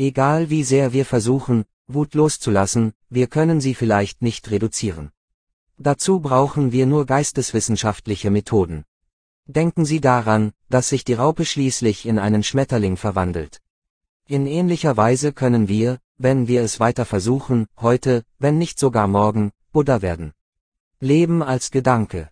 Egal wie sehr wir versuchen, Wut loszulassen, wir können sie vielleicht nicht reduzieren. Dazu brauchen wir nur geisteswissenschaftliche Methoden. Denken Sie daran, dass sich die Raupe schließlich in einen Schmetterling verwandelt. In ähnlicher Weise können wir, wenn wir es weiter versuchen, heute, wenn nicht sogar morgen, Buddha werden. Leben als Gedanke.